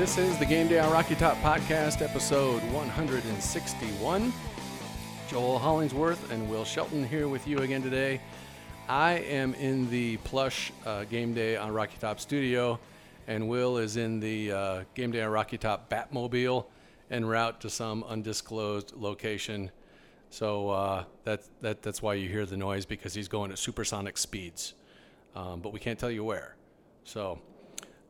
This is the Game Day on Rocky Top podcast, episode 161. Joel Hollingsworth and Will Shelton here with you again today. I am in the plush uh, Game Day on Rocky Top studio, and Will is in the uh, Game Day on Rocky Top Batmobile en route to some undisclosed location. So uh, that, that, that's why you hear the noise because he's going at supersonic speeds. Um, but we can't tell you where. So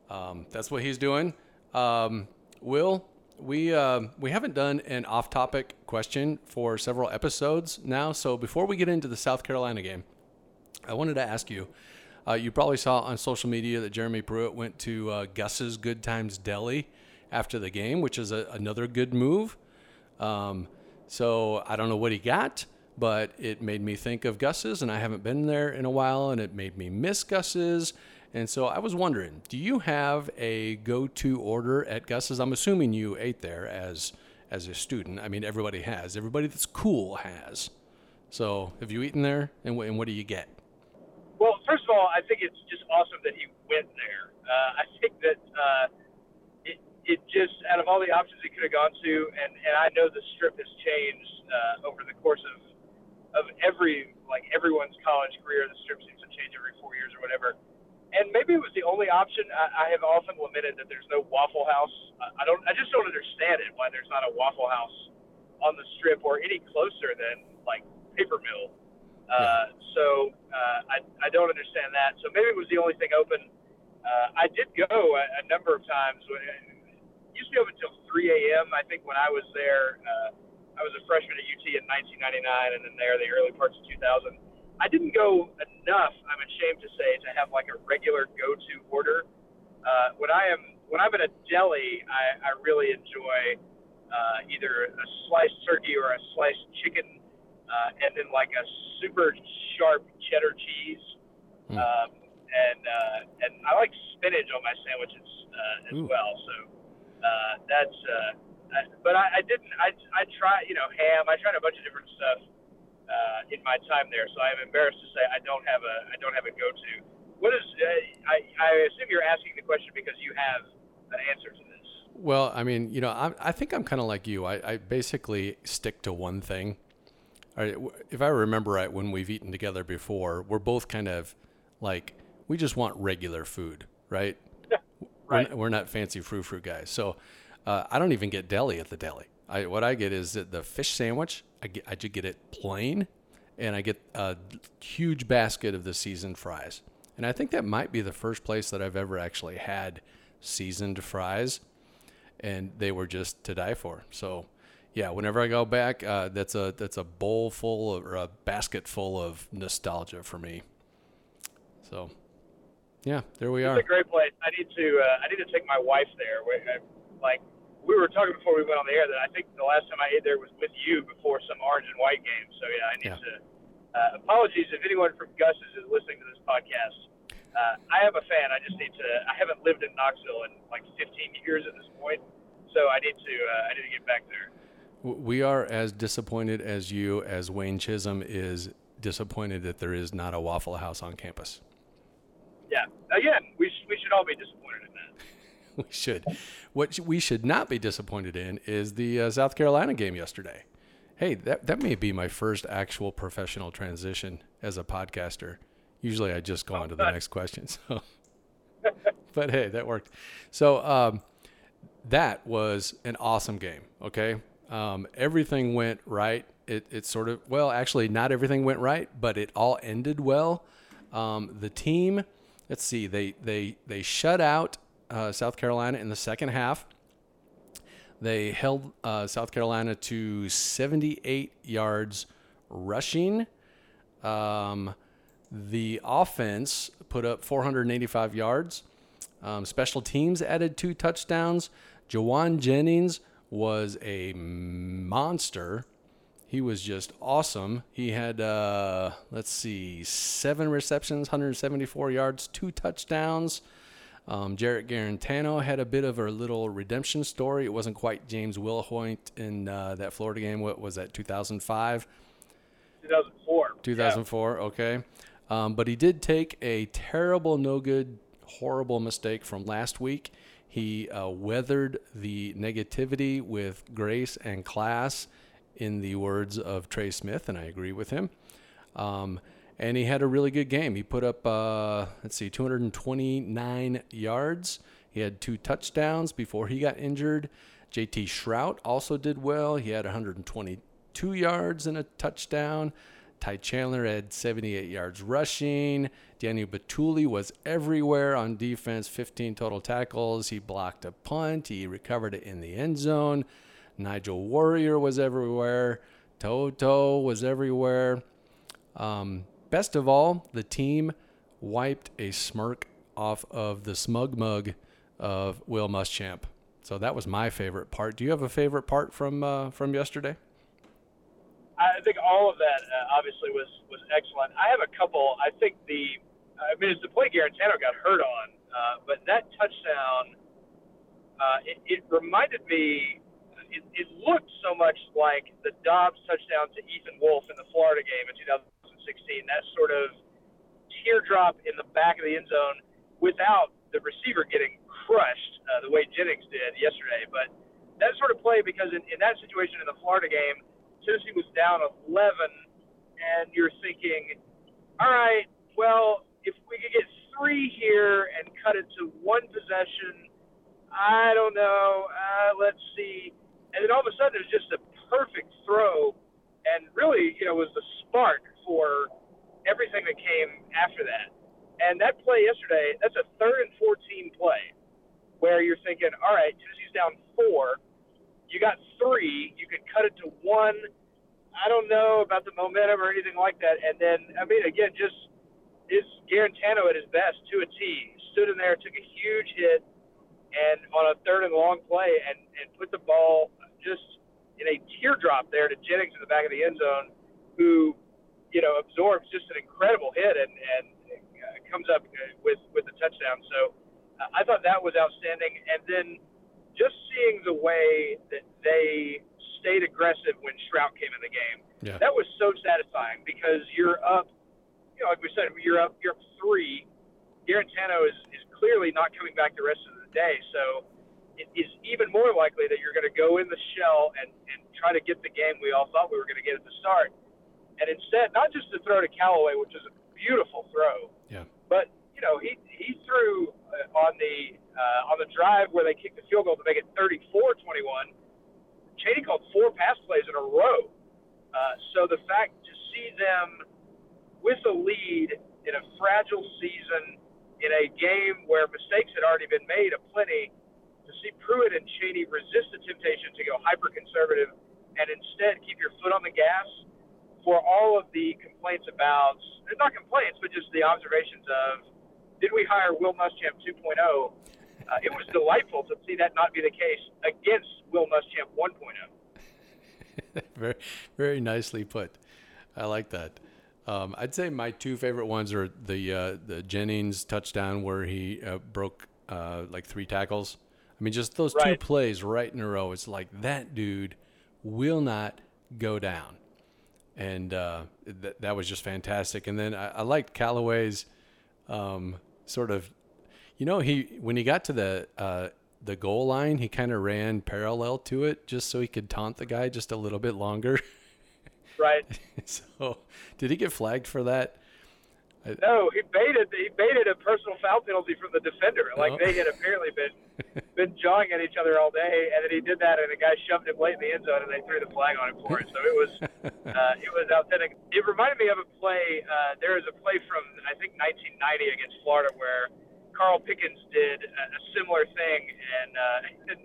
um, that's what he's doing. Um, Will, we uh, we haven't done an off-topic question for several episodes now. So before we get into the South Carolina game, I wanted to ask you. Uh, you probably saw on social media that Jeremy Pruitt went to uh, Gus's Good Times Deli after the game, which is a, another good move. Um, so I don't know what he got, but it made me think of Gus's, and I haven't been there in a while, and it made me miss Gus's. And so I was wondering, do you have a go-to order at Gus's? I'm assuming you ate there as as a student. I mean, everybody has. Everybody that's cool has. So have you eaten there, and, wh- and what do you get? Well, first of all, I think it's just awesome that he went there. Uh, I think that uh, it, it just, out of all the options he could have gone to, and, and I know the strip has changed uh, over the course of of every like everyone's college career. The strip seems to change every four years or whatever. And maybe it was the only option. I, I have often lamented that there's no Waffle House. I, I don't. I just don't understand it why there's not a Waffle House on the strip or any closer than like Paper Mill. Uh, so uh, I, I don't understand that. So maybe it was the only thing open. Uh, I did go a, a number of times. When, it used to be open until 3 a.m. I think when I was there, uh, I was a freshman at UT in 1999, and then there the early parts of 2000. I didn't go enough. I'm ashamed to say to have like a regular go-to order. Uh, when I am when I'm at a deli, I, I really enjoy uh, either a sliced turkey or a sliced chicken, uh, and then like a super sharp cheddar cheese. Mm. Um, and uh, and I like spinach on my sandwiches uh, as Ooh. well. So uh, that's. Uh, I, but I, I didn't. I I tried. You know, ham. I tried a bunch of different stuff uh, in my time there. So I'm embarrassed to say I don't have a I don't have a go-to. What is? Uh, I I assume you're asking the question because you have an answer to this. Well, I mean, you know, I, I think I'm kind of like you. I, I basically stick to one thing. Right, if I remember right, when we've eaten together before, we're both kind of like we just want regular food, right? Right. We're, we're not fancy frou frou guys. So uh, I don't even get deli at the deli. I, what I get is that the fish sandwich. I get I just get it plain, and I get a huge basket of the seasoned fries. And I think that might be the first place that I've ever actually had seasoned fries, and they were just to die for. So. Yeah, whenever I go back, uh, that's a that's a bowl full of, or a basket full of nostalgia for me. So, yeah, there we It's are. a great place. I need to uh, I need to take my wife there. Like we were talking before we went on the air that I think the last time I ate there was with you before some orange and white game. So yeah, I need Yeah. to. Uh, apologies if anyone from Gus's is listening to this podcast. Uh, I am a fan. I just need to. I haven't lived in Knoxville in like 15 years at this point, so I need to. Uh, I need to get back there. We are as disappointed as you, as Wayne Chisholm is disappointed that there is not a Waffle House on campus. Yeah. Again, we sh- we should all be disappointed. We should. What we should not be disappointed in is the uh, South Carolina game yesterday. Hey, that that may be my first actual professional transition as a podcaster. Usually, I just go on to the next question. So, but hey, that worked. So um, that was an awesome game. Okay, um, everything went right. It it sort of well, actually, not everything went right, but it all ended well. Um, the team, let's see, they they they shut out uh, South Carolina in the second half. They held uh, South Carolina to 78 yards rushing. Um, the offense put up 485 yards. Um, special teams added two touchdowns. Jauan Jennings was a monster. He was just awesome. He had, uh, let's see, seven receptions, 174 yards, two touchdowns. Um, Jarrett Guarantano had a bit of a little redemption story. It wasn't quite James Wilhoit in uh, that Florida game. What was that, 2005? 2004. 2004, okay. Um, but he did take a terrible, no good, horrible mistake from last week. He uh, weathered the negativity with grace and class, in the words of Trey Smith, and I agree with him. Um, and he had a really good game. He put up, uh, let's see, 229 yards. He had two touchdowns before he got injured. JT Shrout also did well. He had 122 yards and a touchdown. Ty Chandler had 78 yards rushing. Daniel Bituli was everywhere on defense, 15 total tackles. He blocked a punt. He recovered it in the end zone. Nigel Warrior was everywhere. To'oTo'o was everywhere. Um, best of all, the team wiped a smirk off of the smug mug of Will Muschamp. So that was my favorite part. Do you have a favorite part from uh, from yesterday? I think all of that uh, obviously was was excellent. I have a couple. I think the I mean, it's the play Guarantano got hurt on, uh, but that touchdown, uh, it, it reminded me. It, it looked so much like the Dobbs touchdown to Ethan Wolf in the Florida game in 2016. That sort of teardrop in the back of the end zone without the receiver getting crushed uh, the way Jennings did yesterday. But that sort of play, because in, in that situation in the Florida game, Tennessee was down 11, and you're thinking, all right, well, if we could get three here and cut it to one possession, I don't know. Uh, let's see. And then all of a sudden, it's just a perfect throw, and really, you know, was the spark for everything that came after that. And that play yesterday, that's a third and 14 play where you're thinking, all right, Tennessee's down four. You got three. You could cut it to one. I don't know about the momentum or anything like that. And then, I mean, again, just is Guarantano at his best to a T. Stood in there, took a huge hit, and on a third and long play, and and put the ball just in a teardrop there to Jennings in the back of the end zone, who, you know, absorbs just an incredible hit and and uh, comes up with with the touchdown. So uh, I thought that was outstanding, and then just seeing the way that they stayed aggressive when Shrout came in the game. Yeah. That was so satisfying because you're up you know, like we said, you're up, you're up three. Guarantano is, is clearly not coming back the rest of the day, so it is even more likely that you're going to go in the shell and, and try to get the game we all thought we were going to get at the start. And instead, not just to throw to Callaway, which is a beautiful throw, yeah. but you know he he threw uh, on the uh, on the drive where they kicked the field goal to make it 34-21. Chaney called four pass plays in a row. Uh, so the fact to see them with a lead in a fragile season in a game where mistakes had already been made aplenty, to see Pruitt and Chaney resist the temptation to go hyper conservative and instead keep your foot on the gas for all of the complaints about, not complaints, but just the observations of, did we hire Will Muschamp 2.0? Uh, it was delightful to see that not be the case against Will Muschamp 1.0. very, very nicely put. I like that. Um, I'd say my two favorite ones are the uh, the Jennings touchdown where he uh, broke uh, like three tackles. I mean, just those right. two plays right in a row. It's like that dude will not go down, and uh, th- that was just fantastic. And then I, I liked Callaway's um, sort of, you know, he when he got to the uh, the goal line, he kind of ran parallel to it just so he could taunt the guy just a little bit longer. Right. so, did he get flagged for that? No, he baited he baited a personal foul penalty from the defender. Like oh. they had apparently been been jawing at each other all day, and then he did that, and the guy shoved him late in the end zone, and they threw the flag on him for it. So it was uh, it was outstanding. It reminded me of a play. Uh, there is a play from I think 1990 against Florida where Carl Pickens did a, a similar thing, and, uh, and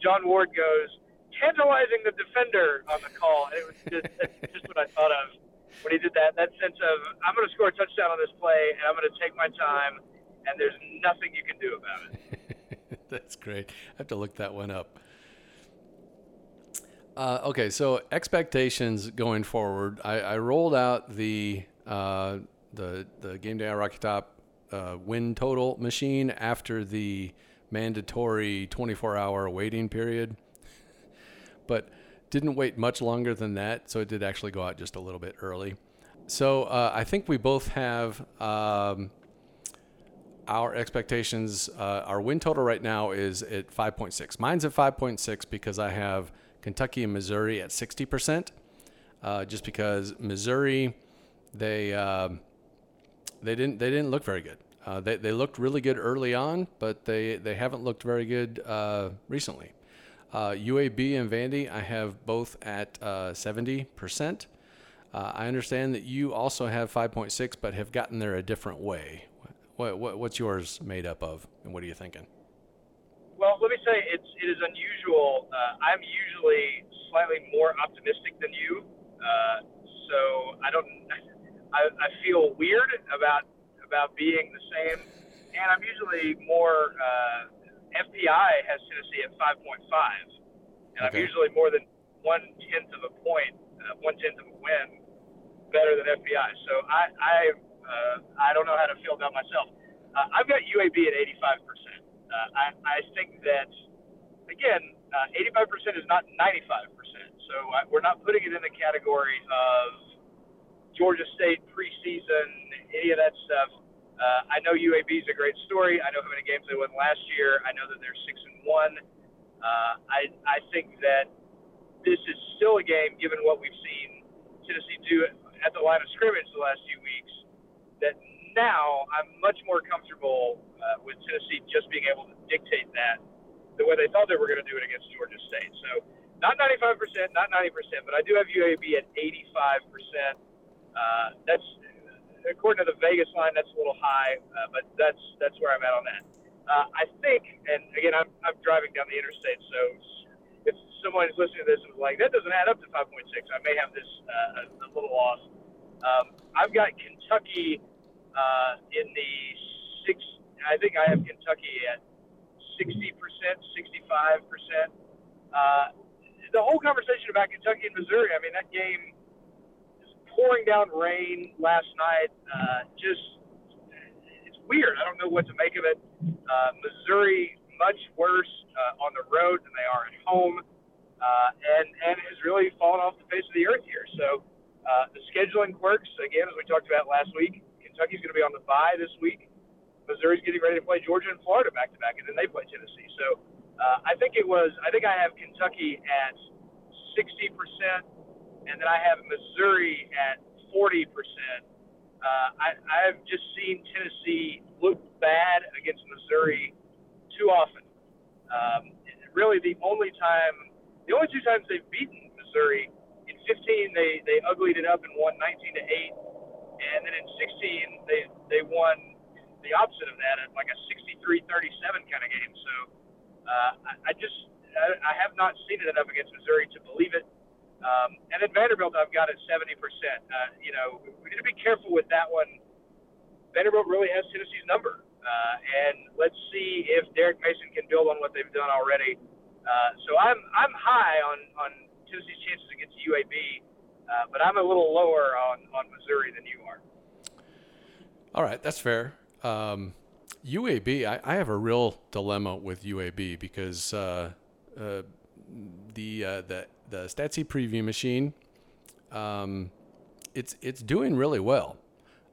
John Ward goes, tantalizing the defender on the call. It was just, just what I thought of when he did that. That sense of I'm going to score a touchdown on this play, and I'm going to take my time, and there's nothing you can do about it. That's great. I have to look that one up. Uh, okay, so expectations going forward. I, I rolled out the uh, the the game day Rocky Top uh, win total machine after the mandatory 24 hour waiting period but didn't wait much longer than that. So it did actually go out just a little bit early. So uh, I think we both have. Um, our expectations, uh, our win total right now is at 5.6. Mine's at 5.6 because I have Kentucky and Missouri at 60%. Uh, just because Missouri, they uh, they didn't they didn't look very good. Uh, they, they looked really good early on, but they, they haven't looked very good uh. UAB uh, and Vandy, I have both at 70%. Uh, I understand that you also have 5.6, but have gotten there a different way. What, what, what's yours made up of, and what are you thinking? Well, let me say it's it is unusual. Uh, I'm usually slightly more optimistic than you, uh, so I don't. I, I feel weird about about being the same, and I'm usually more. FPI has Tennessee at 5.5, and okay. I'm usually more than one tenth of a point, uh, one tenth of a win better than FPI. So I I uh, I don't know how to feel about myself. Uh, I've got UAB at 85 percent. Uh, I I think that again, uh, 85 percent is not 95 percent. So I, we're not putting it in the category of Georgia State preseason, any of that stuff. Uh, I know UAB is a great story. I know how many games they won last year. I know that they're six and one. Uh, I I think that this is still a game, given what we've seen Tennessee do at the line of scrimmage the last few weeks that now I'm much more comfortable uh, with Tennessee just being able to dictate that the way they thought they were going to do it against Georgia State. So not 95%, not 90%, but I do have UAB at 85%. Uh, that's according to the Vegas line, that's a little high, uh, but that's that's where I'm at on that. Uh, I think, and again, I'm, I'm driving down the interstate, so if someone is listening to this and is like, that doesn't add up to 5.6, I may have this uh, a, a little off. Um, I've got Kentucky uh, in the six. I think I have Kentucky at 60 percent, 65 percent. Uh, the whole conversation about Kentucky and Missouri. I mean, that game pouring down rain last night. Uh, just it's weird. I don't know what to make of it. Uh, Missouri much worse uh, on the road than they are at home, uh, and and has really fallen off the face of the earth here. So uh, the scheduling quirks again, as we talked about last week. Kentucky's going to be on the bye this week. Missouri's getting ready to play Georgia and Florida back to back, and then they play Tennessee. So uh, I think it was. I think I have Kentucky at 60 percent, and then I have Missouri at 40 percent. Uh, I, I've just seen Tennessee look bad against Missouri too often. Um, really, the only time, the only two times they've beaten Missouri in 15, they they uglied it up and won 19 to eight, and then in 16 they they won the opposite of that, like a 63-37 kind of game. So uh, I, I just I, I have not seen it enough against Missouri to believe it. Um, and then Vanderbilt, I've got at 70%. Uh, you know, we need to be careful with that one. Vanderbilt really has Tennessee's number. Uh, and let's see if Derek Mason can build on what they've done already. Uh, so I'm I'm high on, on Tennessee's chances against UAB, uh, but I'm a little lower on, on Missouri than you are. All right, that's fair. Um, UAB, I, I, have a real dilemma with UAB because uh, uh, the uh, the the Statsy preview machine, um, it's it's doing really well,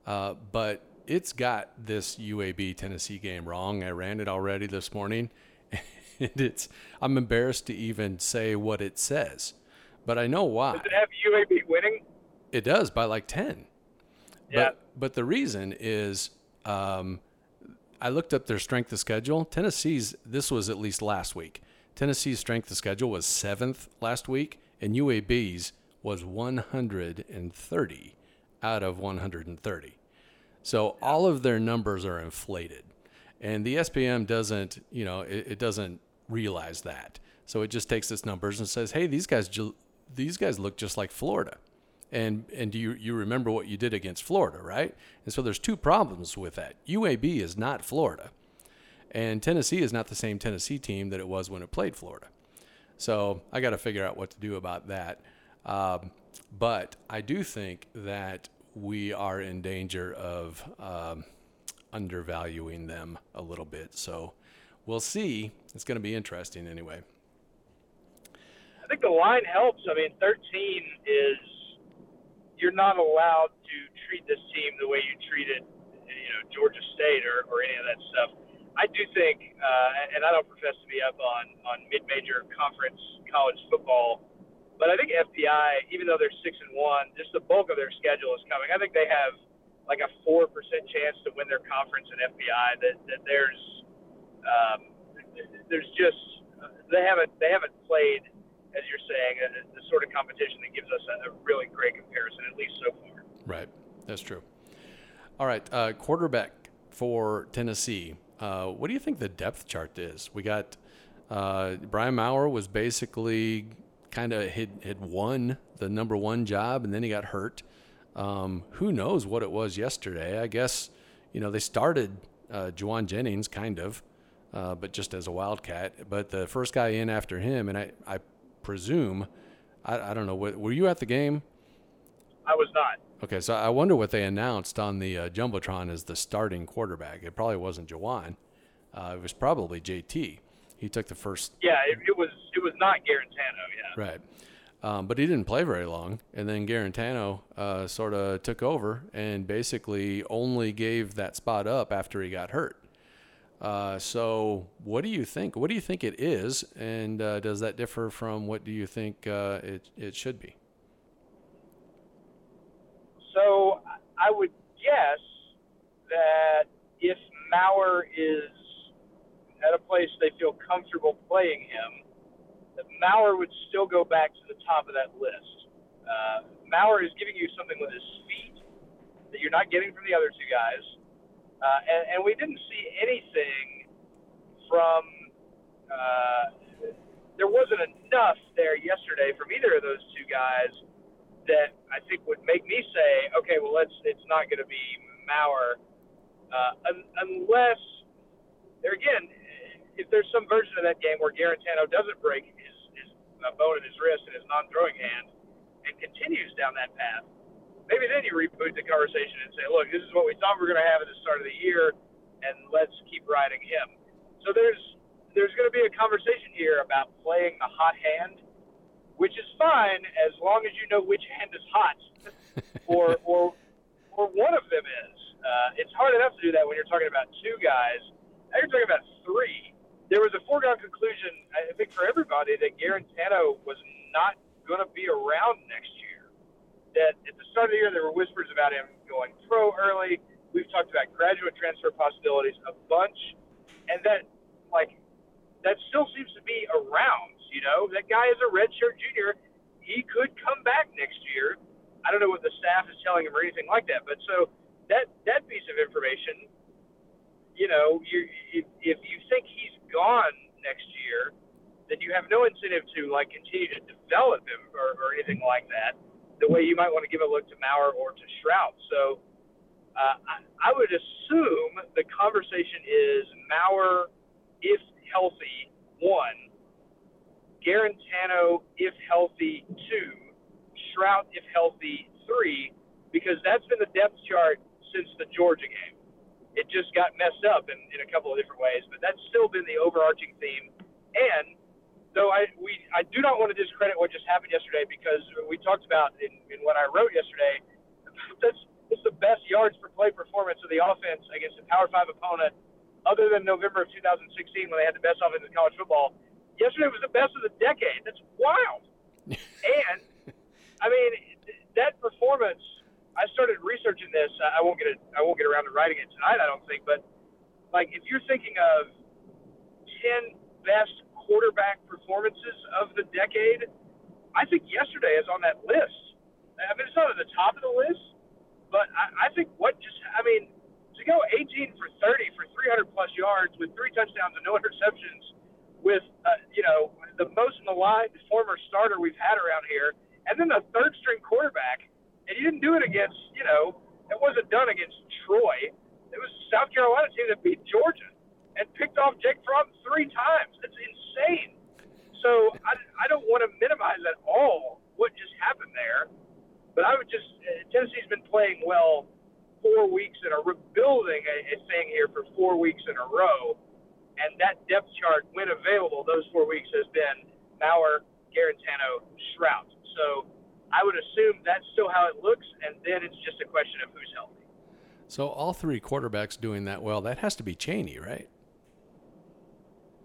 but it's got this UAB Tennessee game wrong. I ran it already this morning, and it's I'm embarrassed to even say what it says, but I know why. Does it have UAB winning? It does by like ten. Yeah. But but the reason is um, I looked up their strength of schedule. Tennessee's this was at least last week. Tennessee's strength of schedule was seventh last week, and UAB's was 130 out of 130. So all of their numbers are inflated. And the SPM doesn't, you know, it, it doesn't realize that. So it just takes its numbers and says, "Hey, these guys these guys look just like Florida." And and do you you remember what you did against Florida, right? And so there's two problems with that. UAB is not Florida. And Tennessee is not the same Tennessee team that it was when it played Florida. So I got to figure out what to do about that. Um, but I do think that we are in danger of um, undervaluing them a little bit. So we'll see. It's going to be interesting anyway. I think the line helps. I mean, 13 is you're not allowed to treat this team the way you treated, you know Georgia State or, or any of that stuff. I do think, uh, and I don't profess to be up on on mid-major conference college football, but I think FPI, even though they're six and one, just the bulk of their schedule is coming. I think they have like a four percent chance to win their conference in FPI. That that there's um, there's just they haven't they haven't played as you're saying the sort of competition that gives us a, a really great comparison at least so far. Right, that's true. All right, uh, quarterback for Tennessee. Uh, what do you think the depth chart is? We got uh, Brian Maurer was basically kind of had, had won the number one job and then he got hurt. Um, who knows what it was yesterday? I guess, you know, they started uh, Jauan Jennings kind of, uh, but just as a wildcat. But the first guy in after him, and I, I presume, I, I don't know, were you at the game? I was not. Okay, so I wonder what they announced on the uh, jumbotron as the starting quarterback. It probably wasn't Jauan. Uh, it was probably JT. He took the first. Yeah, it, it was. It was not Guarantano. Yeah. Right, um, but he didn't play very long, and then Guarantano uh, sort of took over and basically only gave that spot up after he got hurt. Uh, so, what do you think? What do you think it is, and uh, does that differ from what do you think uh, it it should be? So I would guess that if Maurer is at a place they feel comfortable playing him, that Maurer would still go back to the top of that list. Uh, Maurer is giving you something with his feet that you're not getting from the other two guys. Uh, and, and we didn't see anything from. Uh, there wasn't enough there yesterday from either of those two guys that I think would make me say, okay, well, let's. It's not going to be Maurer, uh, un- unless there again, if there's some version of that game where Guarantano doesn't break his, his bone in his wrist and his non-throwing hand and continues down that path, maybe then you reboot the conversation and say, look, this is what we thought we were going to have at the start of the year, and let's keep riding him. So there's there's going to be a conversation here about playing the hot hand which is fine as long as you know which hand is hot, or or or one of them is. Uh, it's hard enough to do that when you're talking about two guys. Now you're talking about three. There was a foregone conclusion, I think, for everybody that Guarantano was not going to be around next year. That at the start of the year there were whispers about him going pro early. We've talked about graduate transfer possibilities a bunch, and that like that still seems to be around. You know, that guy is a redshirt junior. He could come back next year. I don't know what the staff is telling him or anything like that. But so that that piece of information, you know, you if, if you think he's gone next year, then you have no incentive to like continue to develop him or, or anything like that. The way you might want to give a look to Maurer or to Shrout. So uh, I, I would assume the conversation is Maurer, if healthy, one, Guarantano, if healthy, two. Shrout, if healthy, three, because that's been the depth chart since the Georgia game. It just got messed up in, in a couple of different ways, but that's still been the overarching theme. And though I we I do not want to discredit what just happened yesterday because we talked about in, in what I wrote yesterday. That's it's the best yards per play performance of the offense against a Power Five opponent, other than November of 2016 when they had the best offense in college football yesterday was the best of the decade. That's wild. and I mean, that performance. I started researching this. I won't get it. I won't get around to writing it tonight. I don't think. But like, if you're thinking of ten best quarterback performances of the decade, I think yesterday is on that list. I mean, it's not at the top of the list, but I, I think what just. I mean, to go 18 for 30 for 300 plus yards with three touchdowns and no interceptions with uh, you know the most maligned former starter we've had around here, and then the third string quarterback, and you didn't do it against you know it wasn't done against Troy. It was South Carolina team that beat Georgia and picked off Jake Fromm three times. That's insane. So I, I don't want to minimize at all what just happened there, but I would just uh, Tennessee's been playing well four weeks in a rebuilding a, a thing here for four weeks in a row and that depth chart, when available, those four weeks has been Maurer, Guarantano, Shrout. So I would assume that's still how it looks, and then it's just a question of who's healthy. So all three quarterbacks doing that well, that has to be Chaney, right?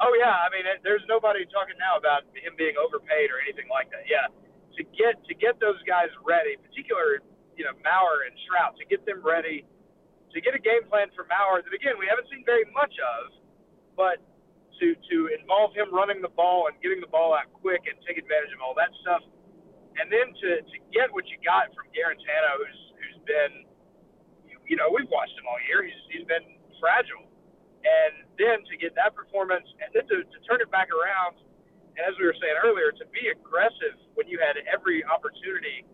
Oh yeah, I mean, there's nobody talking now about him being overpaid or anything like that. Yeah, to get to get those guys ready, particularly you know Maurer and Shrout, to get them ready, to get a game plan for Maurer that again we haven't seen very much of, but to to involve him running the ball and getting the ball out quick and take advantage of all that stuff, and then to to get what you got from Guarantano, who's who's been, you, know, we've watched him all year. He's he's been fragile and then to get that performance, and then to, to turn it back around, and as we were saying earlier, to be aggressive when you had every opportunity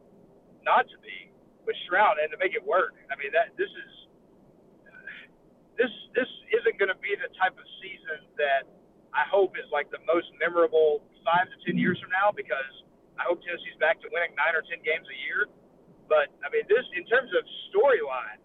not to be with Shrout, and to make it work. I mean, that this is this this isn't going to be the type of season that I hope is like the most memorable five to ten years from now, because I hope Tennessee's back to winning nine or ten games a year. But I mean, this in terms of storyline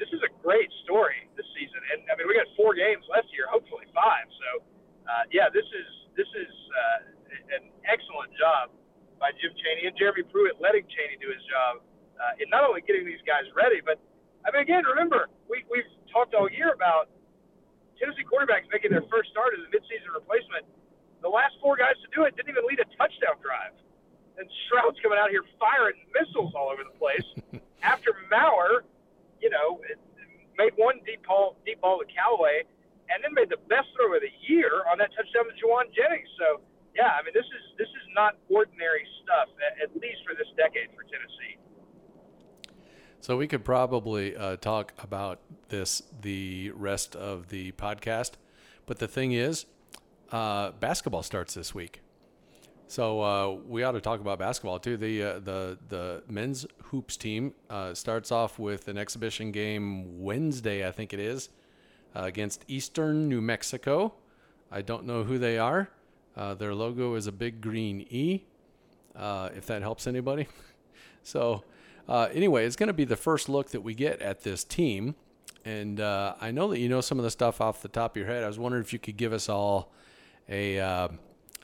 this is a great story this season, and I mean we got four games left here, hopefully five. So uh, yeah, this is this is uh, an excellent job by Jim Chaney and Jeremy Pruitt letting Chaney do his job uh, in not only getting these guys ready, but I mean again, remember we we've talked all year about Tennessee quarterbacks making their first start as a midseason replacement. The last four guys to do it didn't even lead a touchdown drive. And Shrout's coming out here firing missiles all over the place. After Maurer you know, made one deep ball, deep ball to Callaway, and then made the best throw of the year on that touchdown to Jauan Jennings. So, yeah, I mean, this is this is not ordinary stuff, at, at least for this decade for Tennessee. So we could probably uh, talk about this the rest of the podcast, but the thing is, uh, basketball starts this week. So uh, we ought to talk about basketball too. The uh, the the men's hoops team uh, starts off with an exhibition game Wednesday, I think it is, uh, against Eastern New Mexico. I don't know who they are. Uh, their logo is a big green E. Uh, if that helps anybody. so anyway, it's going to be the first look that we get at this team, and I know that you know some of the stuff off the top of your head. I was wondering if you could give us all a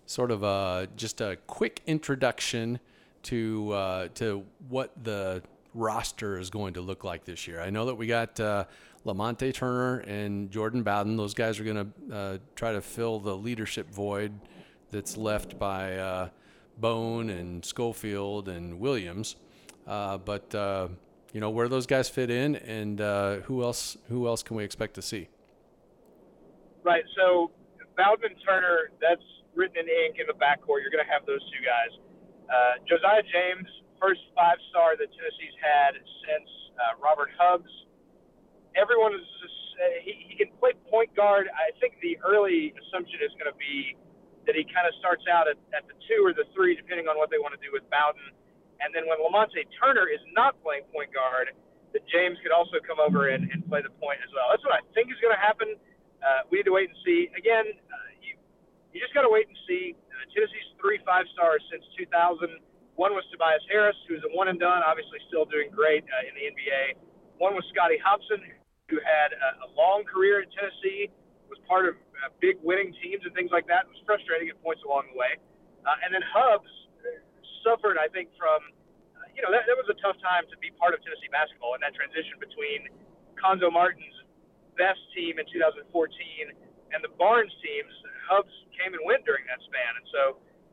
sort of a, just a quick introduction to uh, to what the roster is going to look like this year. I know that we got uh, Lamonte Turner and Jordan Bowden. Those guys are going to uh, try to fill the leadership void that's left by uh, Bone and Schofield and Williams. Uh, but uh, you know where those guys fit in, and uh, who else who else can we expect to see? Right. So Bowden Turner, that's written in ink in the backcourt. You're going to have those two guys. Uh, Josiah James, first five star that Tennessee's had since uh, Robert Hubbs. Everyone is just, uh, he, he can play point guard. I think the early assumption is going to be that he kind of starts out at, at the two or the three, depending on what they want to do with Bowden. And then when Lamonte Turner is not playing point guard, that James could also come over and, and play the point as well. That's what I think is going to happen. Uh, we need to wait and see. Again, uh, you just got to wait and see. Uh, Tennessee's three five stars since 2000. One was Tobias Harris, who's a one and done, obviously still doing great uh, in the NBA. One was Scotty Hopson, who had a, a long career at Tennessee, was part of uh, big winning teams and things like that. It was frustrating at points along the way. Uh, and then Hubbs suffered, I think, from, uh, you know, that, that was a tough time to be part of Tennessee basketball and that transition between Cuonzo Martin's best team in 2014 and the Barnes teams. Hubbs came and went during that span. And so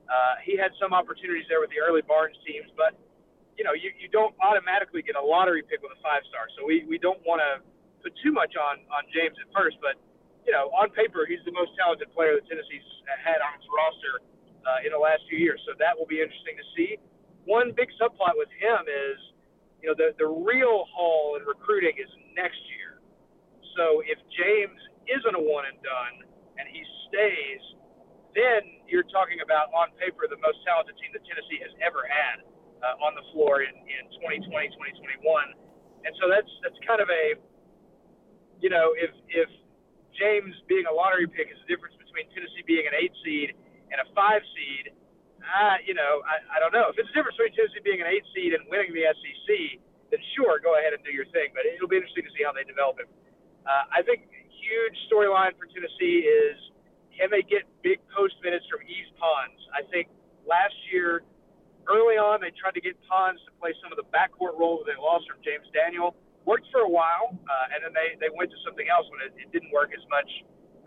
uh, he had some opportunities there with the early Barnes teams, but you know, you, you don't automatically get a lottery pick with a five star. So we, we don't want to put too much on, on James at first, but you know, on paper, he's the most talented player that Tennessee's had on its roster uh, in the last few years. So that will be interesting to see. One big subplot with him is, you know, the, the real haul in recruiting is next year. So if James isn't a one and done and he stays, then you're talking about on paper the most talented team that Tennessee has ever had uh, on the floor in, in 2020, 2021. And so that's that's kind of a, you know, if if James being a lottery pick is the difference between Tennessee being an eight seed and a five seed, uh, you know, I, I don't know. If it's a difference between Tennessee being an eight seed and winning the SEC, then sure, go ahead and do your thing. But it'll be interesting to see how they develop it. Uh, I think huge storyline for Tennessee is can they get big post minutes from Yves Pons? I think last year, early on, they tried to get Pons to play some of the backcourt roles they lost from James Daniel. worked for a while, uh, and then they, they went to something else when it, it didn't work as much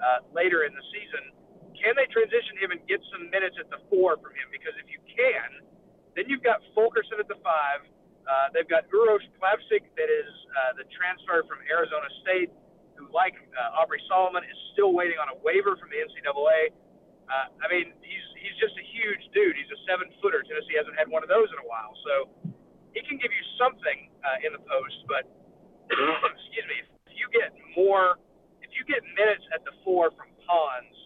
uh, later in the season. Can they transition him and get some minutes at the four from him? Because if you can, then you've got Fulkerson at the five. Uh, they've got Uros Plavsic, that is uh, the transfer from Arizona State, who, like uh, Aubrey Solomon, is still waiting on a waiver from the NCAA. Uh, I mean, he's he's just a huge dude. He's a seven footer. Tennessee hasn't had one of those in a while, so he can give you something uh, in the post. But excuse me, if you get more, if you get minutes at the four from Pons,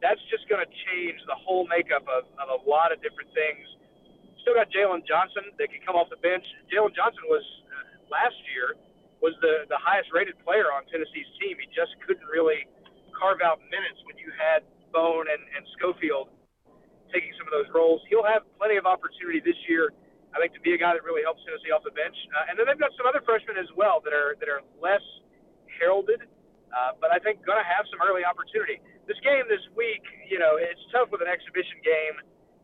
that's just going to change the whole makeup of, of a lot of different things still got Jalen Johnson that can come off the bench. Jalen Johnson was uh, last year was the the highest rated player on Tennessee's team. He just couldn't really carve out minutes when you had Bone and, and Schofield taking some of those roles. He'll have plenty of opportunity this year. I think to be a guy that really helps Tennessee off the bench. Uh, and then they've got some other freshmen as well that are that are less heralded, uh, but I think going to have some early opportunity. This game this week, you know, it's tough with an exhibition game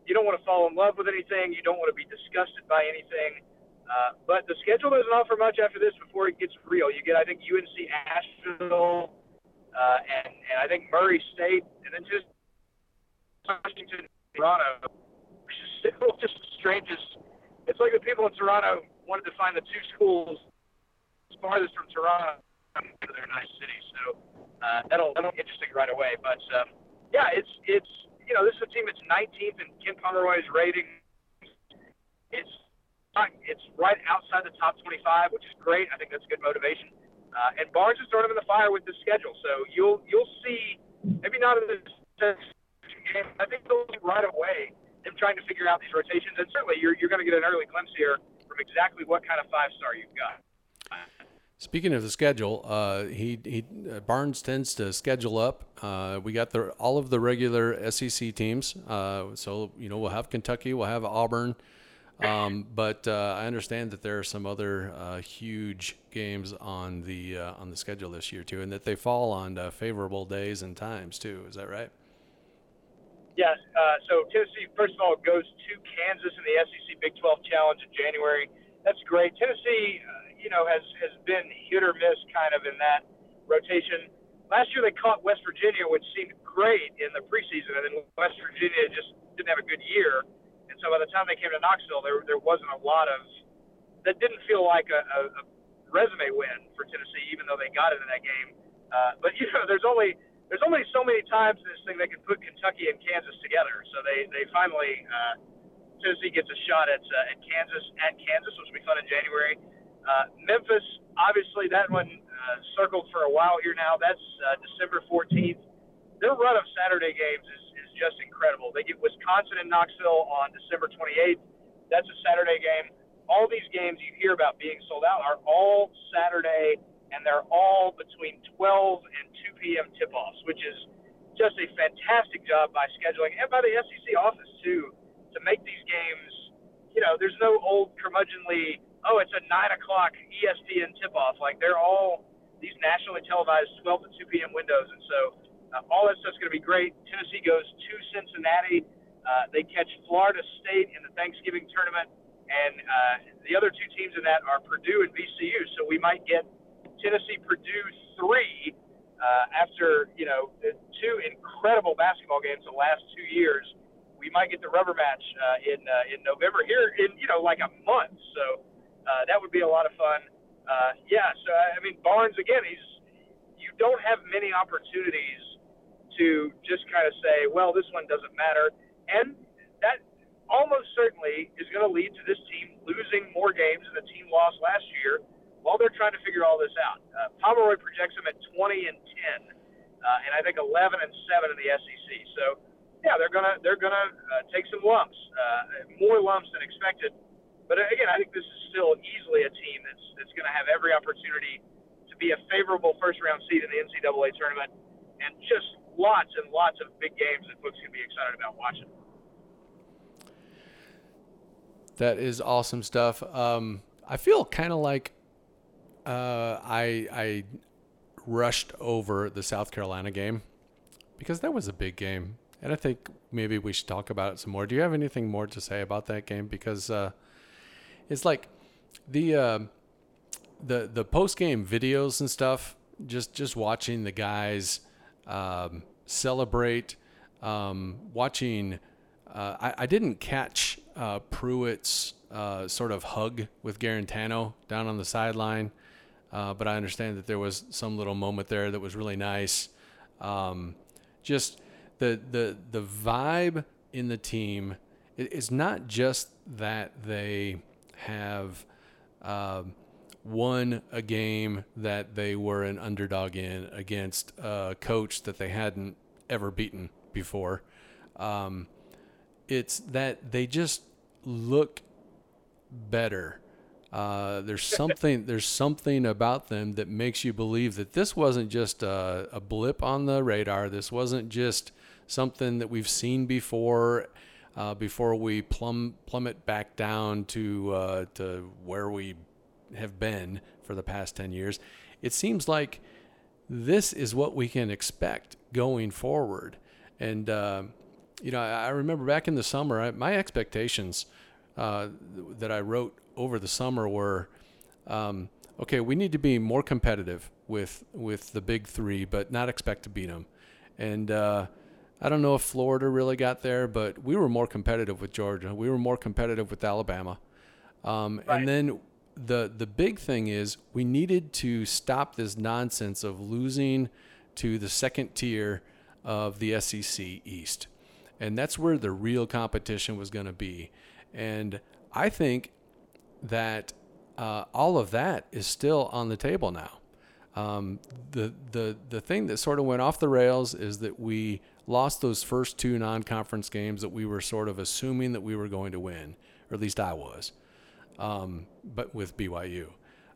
you don't want to fall in love with anything. You don't want to be disgusted by anything. Uh, but the schedule doesn't offer much after this before it gets real. You get, I think, UNC Asheville, uh, and, and I think Murray State, and then just Washington, Toronto, which is still just the strangest. It's like the people in Toronto wanted to find the two schools farthest from Toronto to their nice city. So uh, that'll that'll be interesting right away. But um, yeah, it's it's you know, this is a team that's 19th in Ken Pomeroy's rating. It's it's right outside the top 25, which is great. I think that's good motivation. Uh, and Barnes is throwing them in the fire with this schedule, so you'll you'll see maybe not in this game. I think they'll see right away them trying to figure out these rotations, and certainly you're you're going to get an early glimpse here from exactly what kind of five star you've got. Speaking of the schedule, uh, he he uh, Barnes tends to schedule up. Uh, we got the all of the regular SEC teams, uh, so you know we'll have Kentucky, we'll have Auburn, um, but uh, I understand that there are some other uh, huge games on the on the schedule this year too, and that they fall on favorable days and times too. Is that right? Yeah. so Tennessee, first of all, goes to Kansas in the SEC Big 12 Challenge in January. That's great. Tennessee you know, has has been hit or miss kind of in that rotation. Last year they caught West Virginia, which seemed great in the preseason, and then West Virginia just didn't have a good year. And so by the time they came to Knoxville, there there wasn't a lot of that didn't feel like a, a, a resume win for Tennessee, even though they got into that game. Uh, but you know, there's only there's only so many times in this thing they can put Kentucky and Kansas together. So they they finally uh, Tennessee gets a shot at uh, at Kansas at Kansas, which will be fun in January. Uh, Memphis, obviously, that one uh, circled for a while here now. That's uh, December 14th. Their run of Saturday games is, is just incredible. They get Wisconsin and Knoxville on December 28th. That's a Saturday game. All these games you hear about being sold out are all Saturday, and they're all between 12 and 2 p.m. tip offs, which is just a fantastic job by scheduling and by the SEC office, too, to make these games. You know, there's no old curmudgeonly oh, it's a nine o'clock ESPN tip off. Like they're all these nationally televised 12 to 2 p.m. windows, and so uh, all that stuff's going to be great. Tennessee goes to Cincinnati. Uh, they catch Florida State in the Thanksgiving tournament, and uh, the other two teams in that are Purdue and VCU. So we might get Tennessee Purdue three uh, after you know two incredible basketball games the last two years. We might get the rubber match uh, in uh, in November here in you know like a month. So uh, that would be a lot of fun. Uh, yeah, so I mean Barnes again. He's you don't have many opportunities to just kind of say, well, this one doesn't matter, and that almost certainly is going to lead to this team losing more games than the team lost last year while they're trying to figure all this out. Uh, Pomeroy projects them at 20 and 10, uh, and I think 11 and 7 in the SEC. So yeah, they're gonna they're gonna uh, take some lumps, uh, more lumps than expected. But again, I think this is still easily a team that's that's going to have every opportunity to be a favorable first round seed in the NCAA tournament, and just lots and lots of big games that folks can be excited about watching. That is awesome stuff. Um, I feel kind of like uh, I I rushed over the South Carolina game because that was a big game, and I think maybe we should talk about it some more. Do you have anything more to say about that game? Because uh, it's like the uh, the the post game videos and stuff. Just just watching the guys um, celebrate, um, watching. Uh, I, I didn't catch uh, Pruitt's uh, sort of hug with Guarantano down on the sideline, uh, but I understand that there was some little moment there that was really nice. Um, just the the the vibe in the team. It, it's not just that they have um, won a game that they were an underdog in against a coach that they hadn't ever beaten before. Um, it's that they just look better. Uh, there's something there's something about them that makes you believe that this wasn't just a, a blip on the radar. This wasn't just something that we've seen before. Uh, before we plumb plummet back down to uh, to where we have been for the past ten years, it seems like this is what we can expect going forward. And uh, you know, I, I, remember back in the summer, I, my expectations uh, that I wrote over the summer were, um, okay, we need to be more competitive with with the big three, but not expect to beat them. And uh, I don't know if Florida really got there, but we were more competitive with Georgia. We were more competitive with Alabama. Um, right. And then the the big thing is we needed to stop this nonsense of losing to the second tier of the SEC East. And that's where the real competition was going to be. And I think that uh, all of that is still on the table now. Um, the the the thing that sort of went off the rails is that we lost those first two non-conference games that we were sort of assuming that we were going to win, or at least I was, um, but with BYU,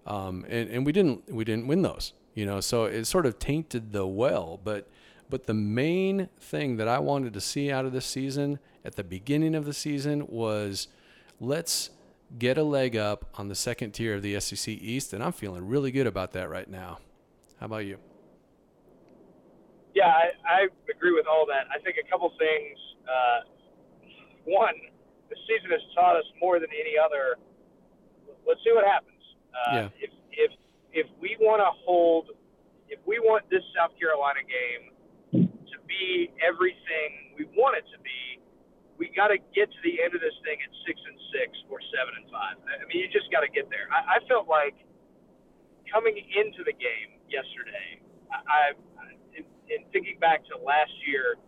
um, and and we didn't we didn't win those, you know, so it sort of tainted the well. But but the main thing that I wanted to see out of this season at the beginning of the season was let's get a leg up on the second tier of the SEC East, and I'm feeling really good about that right now. How about you? Yeah, I, I agree with all that. I think a couple things. Uh, one, the season has taught us more than any other. Let's see what happens. Uh, yeah. If if if we want to hold, if we want this South Carolina game to be everything we want it to be, we got to get to the end of this thing at six and six or seven and five. I mean, you just got to get there. I, I felt like coming into the game yesterday, I, I in thinking back to last year,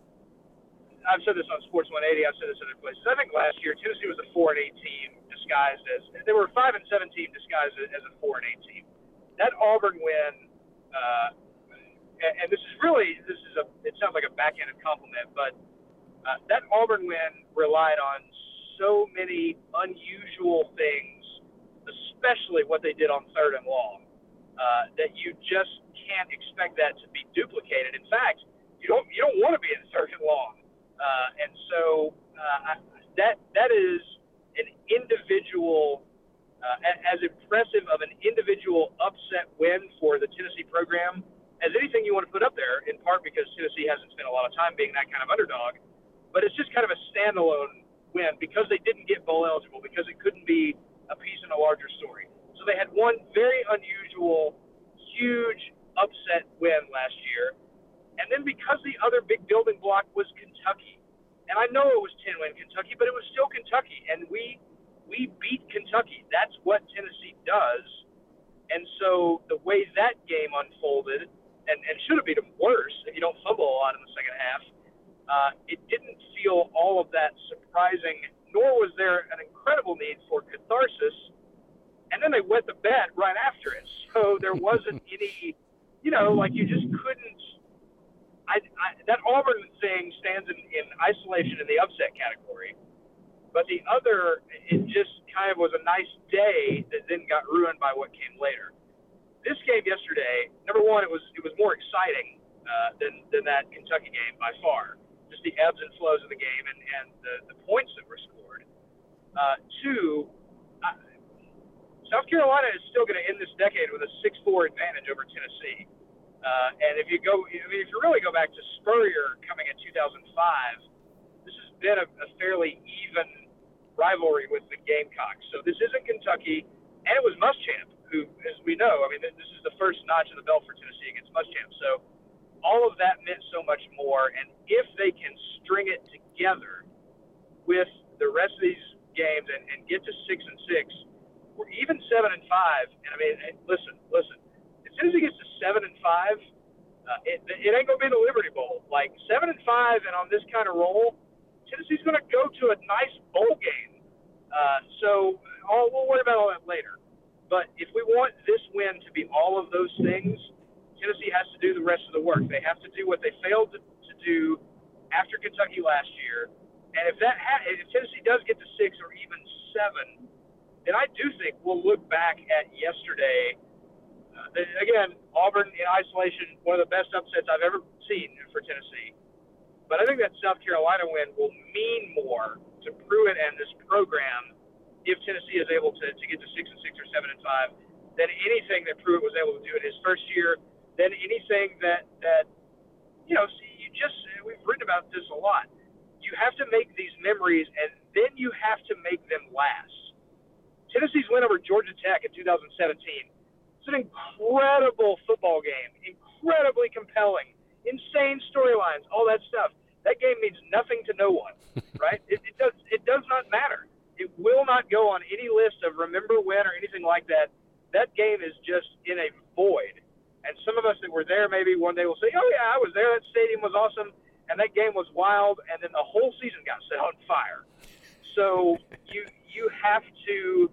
I've said this on Sports 180. I've said this other places. I think last year Tennessee was a four and eight team disguised as they were a five and seven team disguised as a four and eight team. That Auburn win, uh, and, and this is really this is a it sounds like a backhanded compliment, but uh, that Auburn win relied on so many unusual things, especially what they did on third and long, uh, that you just can't expect that to be duplicated. In fact, you don't you don't want to be in and long, uh, and so uh, that that is an individual. Uh, as impressive of an individual upset win for the Tennessee program as anything you want to put up there, in part because Tennessee hasn't spent a lot of time being that kind of underdog. But it's just kind of a standalone win because they didn't get bowl eligible, because it couldn't be a piece in a larger story. So they had one very unusual, huge upset win last year. And then because the other big building block was Kentucky, and I know it was 10 win Kentucky, but it was still Kentucky, and we we beat Kentucky. That's what Tennessee does. And so the way that game unfolded, and, and should have been worse if you don't fumble a lot in the second half, uh, it didn't feel all of that surprising, nor was there an incredible need for catharsis. And then they went the bed right after it. So there wasn't any you know, like you just couldn't. I, I that Auburn thing stands in, in isolation in the upset category, but the other, it just kind of was a nice day that then got ruined by what came later. This game yesterday, number one, it was it was more exciting uh, than than that Kentucky game by far. Just the ebbs and flows of the game and and the, the points that were scored. Uh, two, Carolina is still going to end this decade with a 6-4 advantage over Tennessee. Uh, and if you go, I mean, if you really go back to Spurrier coming in 2005, this has been a, a fairly even rivalry with the Gamecocks. So this isn't Kentucky, and it was Muschamp who, as we know, I mean, this is the first notch in the belt for Tennessee against Muschamp. So all of that meant so much more. And if they can string it together with the rest of these games and, and get to six and six, or even seven and five. And I mean, listen, listen. As soon as he gets to seven and five, uh, it, it ain't gonna be the Liberty Bowl. Like seven and five, and on this kind of roll, Tennessee's gonna go to a nice bowl game. Uh, so all, we'll worry about all that later. But if we want this win to be all of those things, Tennessee has to do the rest of the work. They have to do what they failed to, to do after Kentucky last year. And if that ha- if Tennessee does get to six or even seven, then I do think we'll look back at yesterday. Uh, again, Auburn in isolation, one of the best upsets I've ever seen for Tennessee. But I think that South Carolina win will mean more to Pruitt and this program if Tennessee is able to, to get to six and six or seven and five than anything that Pruitt was able to do in his first year, than anything that that you know. See, you just we've written about this a lot. You have to make these memories, and then you have to make them last. Tennessee's win over Georgia Tech in 2017. It's an incredible football game, incredibly compelling, insane storylines, all that stuff. That game means nothing to no one, right? it, it does. It does not matter. It will not go on any list of remember when or anything like that. That game is just in a void. And some of us that were there maybe one day will say, "Oh yeah, I was there. That stadium was awesome, and that game was wild." And then the whole season got set on fire. So you you have to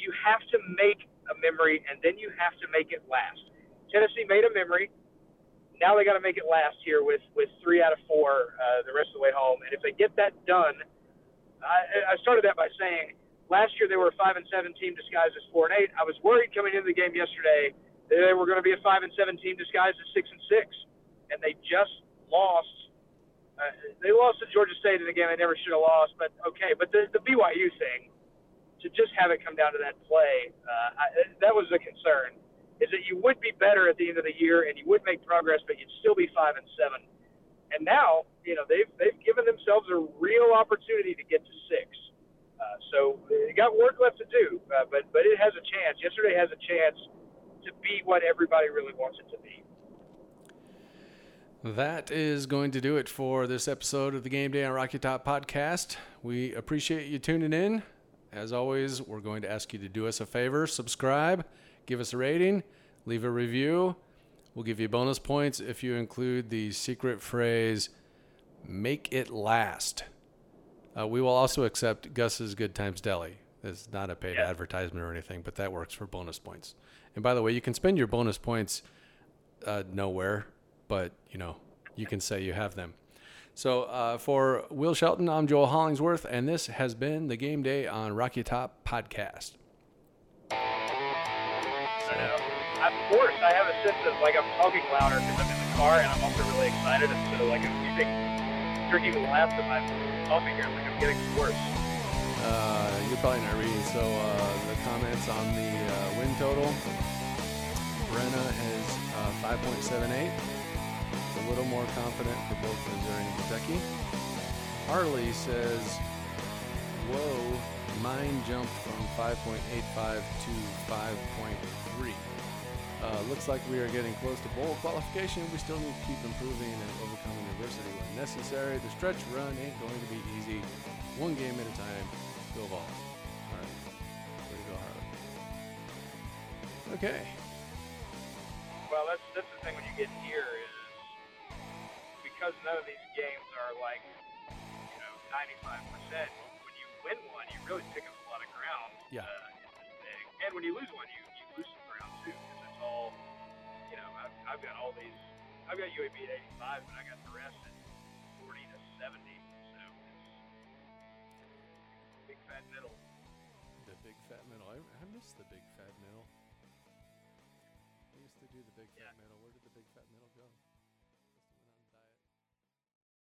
you have to make a memory, and then you have to make it last. Tennessee made a memory. Now they got to make it last here with with three out of four uh, the rest of the way home. And if they get that done, I, I started that by saying last year they were a five and seven team disguised as four and eight. I was worried coming into the game yesterday that they were going to be a five and seven team disguised as six and six, and they just lost. Uh, they lost to Georgia State in a game they never should have lost, but okay. But the, the BYU thing, to just have it come down to that play, uh, I, that was a concern. Is that you would be better at the end of the year and you would make progress, but you'd still be five and seven. And now, you know, they've they've given themselves a real opportunity to get to six. Uh, so they got work left to do, uh, but but it has a chance. Yesterday has a chance to be what everybody really wants it to be. That is going to do it for this episode of the Game Day on Rocky Top podcast. We appreciate you tuning in. As always, we're going to ask you to do us a favor subscribe, give us a rating, leave a review. We'll give you bonus points if you include the secret phrase, make it last. Uh, we will also accept Gus's Good Times Deli. It's not a paid yeah. advertisement or anything, but that works for bonus points. And by the way, you can spend your bonus points uh, nowhere, but you know you can say you have them. So uh, for Will Shelton, I'm Joel Hollingsworth, and this has been the Game Day on Rocky Top podcast. I know. Of course, I have a sense of like I'm talking louder because I'm in the car, and I'm also really excited. And so, like, you think drinking less of my coffee here, like I'm getting worse. Uh, you're probably not reading. So uh, the comments on the uh, win total. Brenna has uh, 5.78. A little more confident for both Missouri and Kentucky. Harley says, "Whoa, mine jumped from 5.85 to 5.3." Uh, looks like we are getting close to bowl qualification. We still need to keep improving and overcoming adversity when necessary. The stretch run ain't going to be easy. One game at a time. Go Vols. All right. Way to go, Harley. Okay. Well, that's that's the thing when you get here because none of these games are like you know 95 percent. When you win one, you really pick up a lot of ground. Yeah. Uh, and when you lose one, you, you lose some ground too because it's all you know. I've, I've got all these. I've got UAB at 85, but I got the rest at 40 to 70.